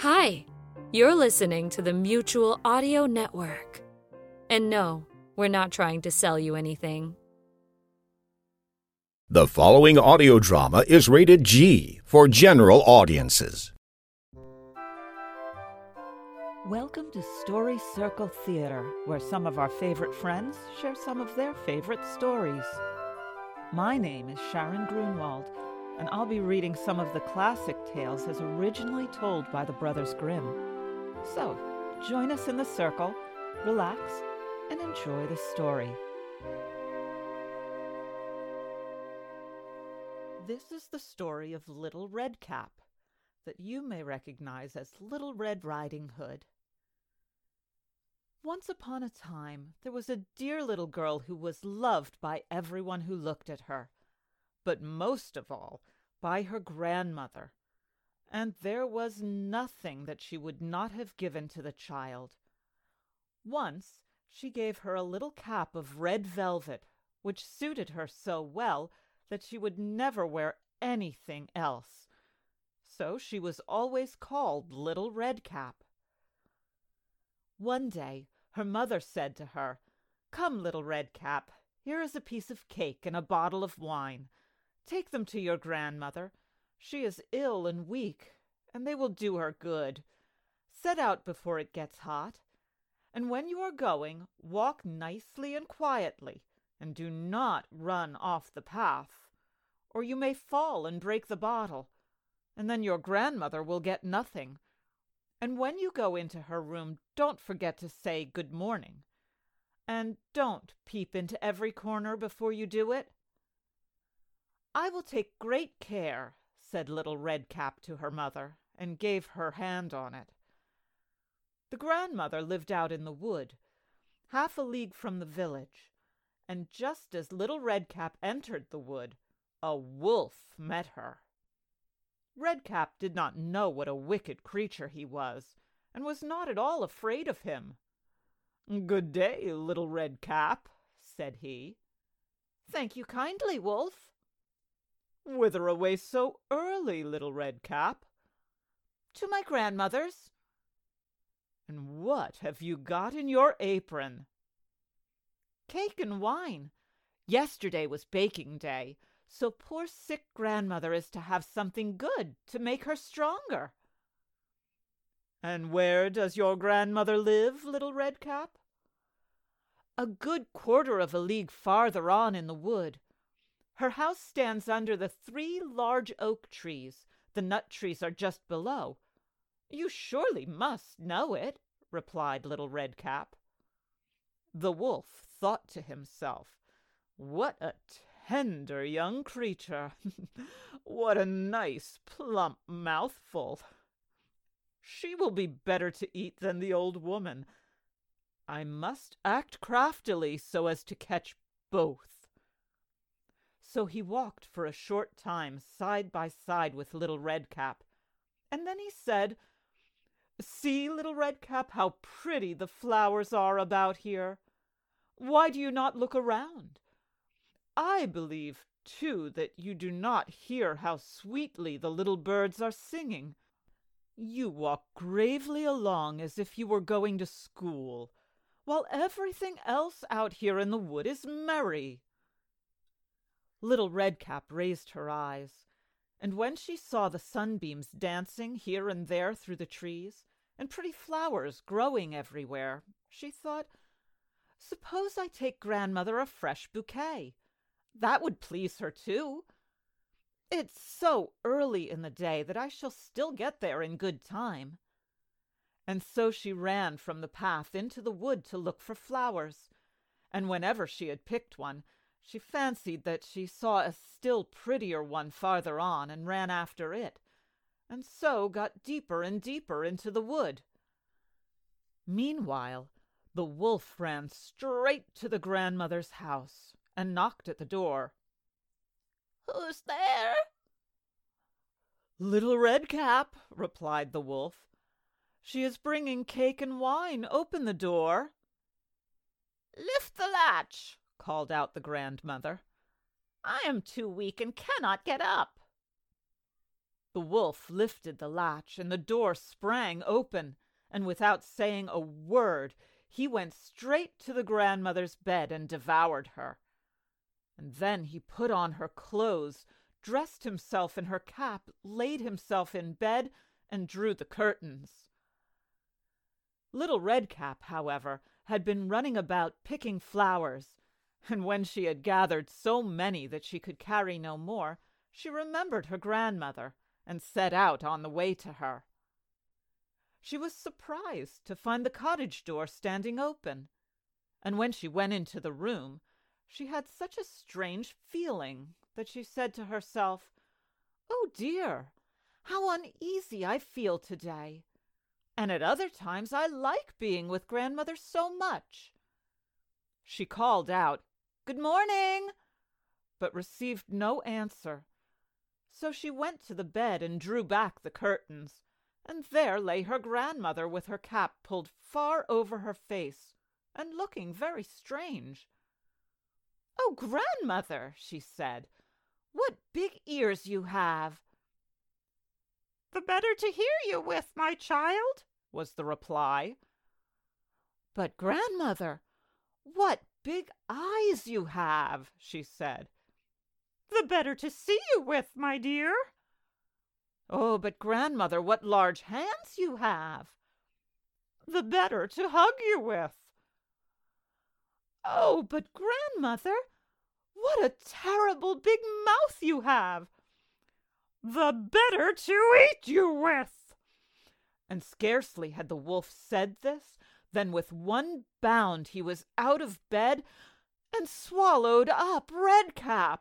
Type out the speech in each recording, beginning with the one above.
Hi, you're listening to the Mutual Audio Network. And no, we're not trying to sell you anything. The following audio drama is rated G for general audiences. Welcome to Story Circle Theater, where some of our favorite friends share some of their favorite stories. My name is Sharon Grunwald and I'll be reading some of the classic tales as originally told by the Brothers Grimm. So, join us in the circle, relax, and enjoy the story. This is the story of Little Red Cap, that you may recognize as Little Red Riding Hood. Once upon a time, there was a dear little girl who was loved by everyone who looked at her but most of all by her grandmother. And there was nothing that she would not have given to the child. Once she gave her a little cap of red velvet, which suited her so well that she would never wear anything else. So she was always called Little Red Cap. One day her mother said to her, Come, Little Red Cap, here is a piece of cake and a bottle of wine. Take them to your grandmother. She is ill and weak, and they will do her good. Set out before it gets hot. And when you are going, walk nicely and quietly, and do not run off the path, or you may fall and break the bottle, and then your grandmother will get nothing. And when you go into her room, don't forget to say good morning. And don't peep into every corner before you do it. I will take great care, said Little Red Cap to her mother, and gave her hand on it. The grandmother lived out in the wood, half a league from the village, and just as Little Red Cap entered the wood, a wolf met her. Red Cap did not know what a wicked creature he was, and was not at all afraid of him. Good day, Little Red Cap, said he. Thank you kindly, Wolf, Whither away so early, little Red Cap? To my grandmother's. And what have you got in your apron? Cake and wine. Yesterday was baking day, so poor sick grandmother is to have something good to make her stronger. And where does your grandmother live, little Red Cap? A good quarter of a league farther on in the wood. Her house stands under the three large oak trees. The nut trees are just below. You surely must know it, replied Little Red Cap. The wolf thought to himself, What a tender young creature! what a nice plump mouthful! She will be better to eat than the old woman. I must act craftily so as to catch both. So he walked for a short time side by side with Little Red Cap, and then he said, See, Little Red Cap, how pretty the flowers are about here. Why do you not look around? I believe, too, that you do not hear how sweetly the little birds are singing. You walk gravely along as if you were going to school, while everything else out here in the wood is merry. Little Redcap raised her eyes, and when she saw the sunbeams dancing here and there through the trees, and pretty flowers growing everywhere, she thought, Suppose I take grandmother a fresh bouquet. That would please her too. It's so early in the day that I shall still get there in good time. And so she ran from the path into the wood to look for flowers, and whenever she had picked one, she fancied that she saw a still prettier one farther on, and ran after it. and so got deeper and deeper into the wood. Meanwhile, the wolf ran straight to the grandmother's house and knocked at the door. Who's there? Little Red Cap, replied the wolf. She is bringing cake and wine. Open the door. Lift the latch, called out the grandmother. I am too weak and cannot get up. The wolf lifted the latch, and the door sprang open, and without saying a word, he went straight to the grandmother's bed and devoured her. And then he put on her clothes, dressed himself in her cap, laid himself in bed, and drew the curtains. Little Redcap, however, had been running about picking flowers, and when she had gathered so many that she could carry no more, she remembered her grandmother and set out on the way to her. She was surprised to find the cottage door standing open, and when she went into the room, she had such a strange feeling that she said to herself, Oh dear, how uneasy I feel today! And at other times I like being with grandmother so much. She called out, Good morning, but received no answer. So she went to the bed and drew back the curtains, and there lay her grandmother with her cap pulled far over her face, and looking very strange. Oh, grandmother, she said, what big ears you have! The better to hear you with, my child, was the reply. But, grandmother, what big eyes you have, she said. The better to see you with, my dear. Oh, but, grandmother, what large hands you have. The better to hug you with. Oh, but, grandmother, what a terrible big mouth you have! The better to eat you with! And scarcely had the wolf said this than with one bound he was out of bed and swallowed up Redcap.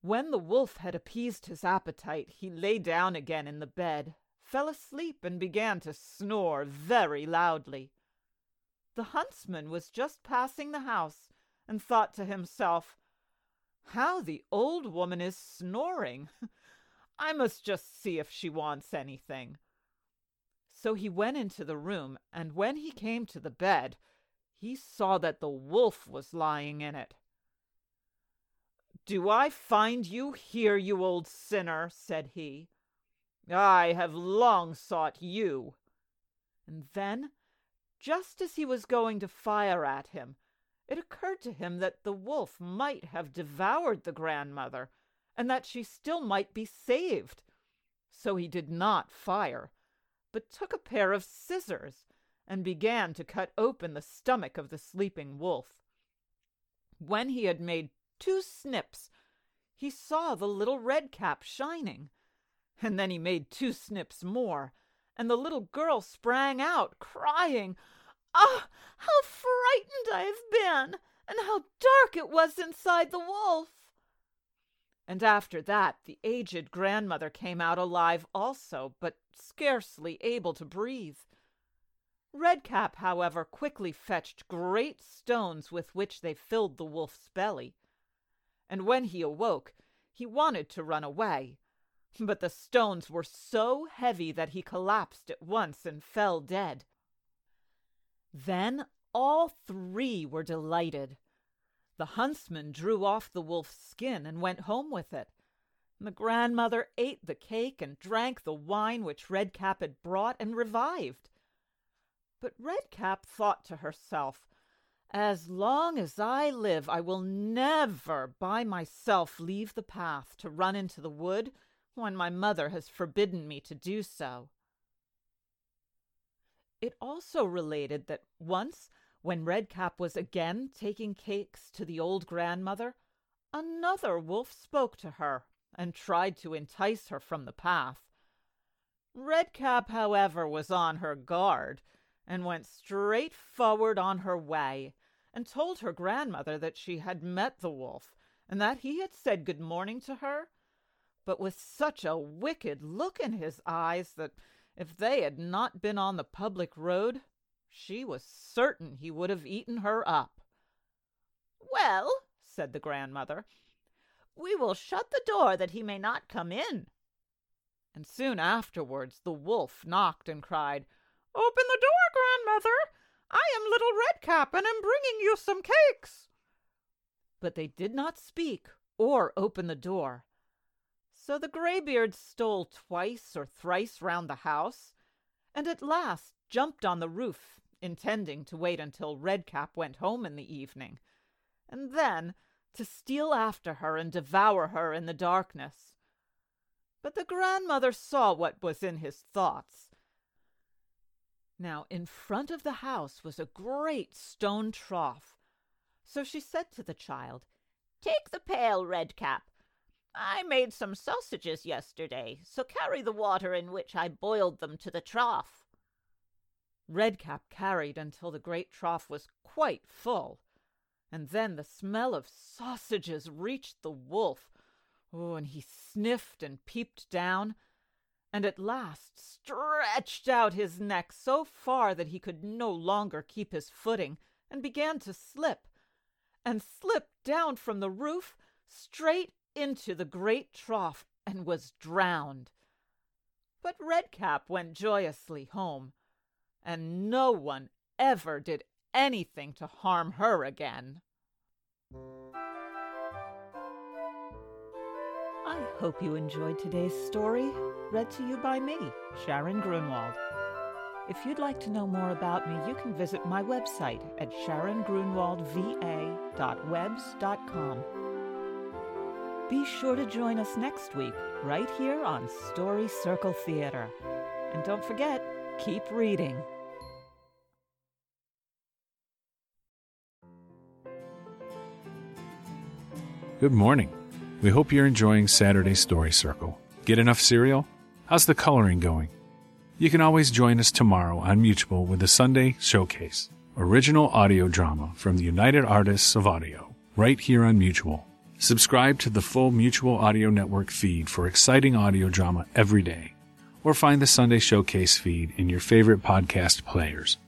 When the wolf had appeased his appetite, he lay down again in the bed, fell asleep, and began to snore very loudly. The huntsman was just passing the house and thought to himself, How the old woman is snoring! I must just see if she wants anything. So he went into the room, and when he came to the bed, he saw that the wolf was lying in it. Do I find you here, you old sinner? said he. I have long sought you. And then, just as he was going to fire at him, it occurred to him that the wolf might have devoured the grandmother, and that she still might be saved. So he did not fire, but took a pair of scissors and began to cut open the stomach of the sleeping wolf. When he had made two snips, he saw the little red cap shining. And then he made two snips more, and the little girl sprang out, crying, Ah, how frightened I have been, and how dark it was inside the wolf! And after that, the aged grandmother came out alive also, but scarcely able to breathe. Redcap, however, quickly fetched great stones with which they filled the wolf's belly. And when he awoke, he wanted to run away, but the stones were so heavy that he collapsed at once and fell dead. Then all three were delighted. The huntsman drew off the wolf's skin and went home with it. The grandmother ate the cake and drank the wine which Redcap had brought and revived. But Redcap thought to herself, As long as I live, I will never by myself leave the path to run into the wood when my mother has forbidden me to do so. It also related that once, when Redcap was again taking cakes to the old grandmother, another wolf spoke to her and tried to entice her from the path. Redcap, however, was on her guard and went straight forward on her way and told her grandmother that she had met the wolf and that he had said good morning to her, but with such a wicked look in his eyes that if they had not been on the public road, she was certain he would have eaten her up. Well, said the grandmother, we will shut the door that he may not come in. And soon afterwards the wolf knocked and cried, Open the door, grandmother! I am Little Redcap and am bringing you some cakes. But they did not speak or open the door. So the graybeard stole twice or thrice round the house, and at last jumped on the roof, intending to wait until Redcap went home in the evening, and then to steal after her and devour her in the darkness. But the grandmother saw what was in his thoughts. Now, in front of the house was a great stone trough. So she said to the child, Take the pail, Redcap, I made some sausages yesterday, so carry the water in which I boiled them to the trough. Redcap carried until the great trough was quite full, and then the smell of sausages reached the wolf. Oh, and he sniffed and peeped down, and at last stretched out his neck so far that he could no longer keep his footing, and began to slip, and slipped down from the roof straight into the great trough and was drowned. But Redcap went joyously home, and no one ever did anything to harm her again. I hope you enjoyed today's story, read to you by me, Sharon Grunwald. If you'd like to know more about me, you can visit my website at sharongrunwaldva.webs.com. Be sure to join us next week, right here on Story Circle Theater. And don't forget, keep reading. Good morning. We hope you're enjoying Saturday Story Circle. Get enough cereal? How's the coloring going? You can always join us tomorrow on Mutual with the Sunday Showcase, original audio drama from the United Artists of Audio, right here on Mutual. Subscribe to the full Mutual Audio Network feed for exciting audio drama every day, or find the Sunday Showcase feed in your favorite podcast players.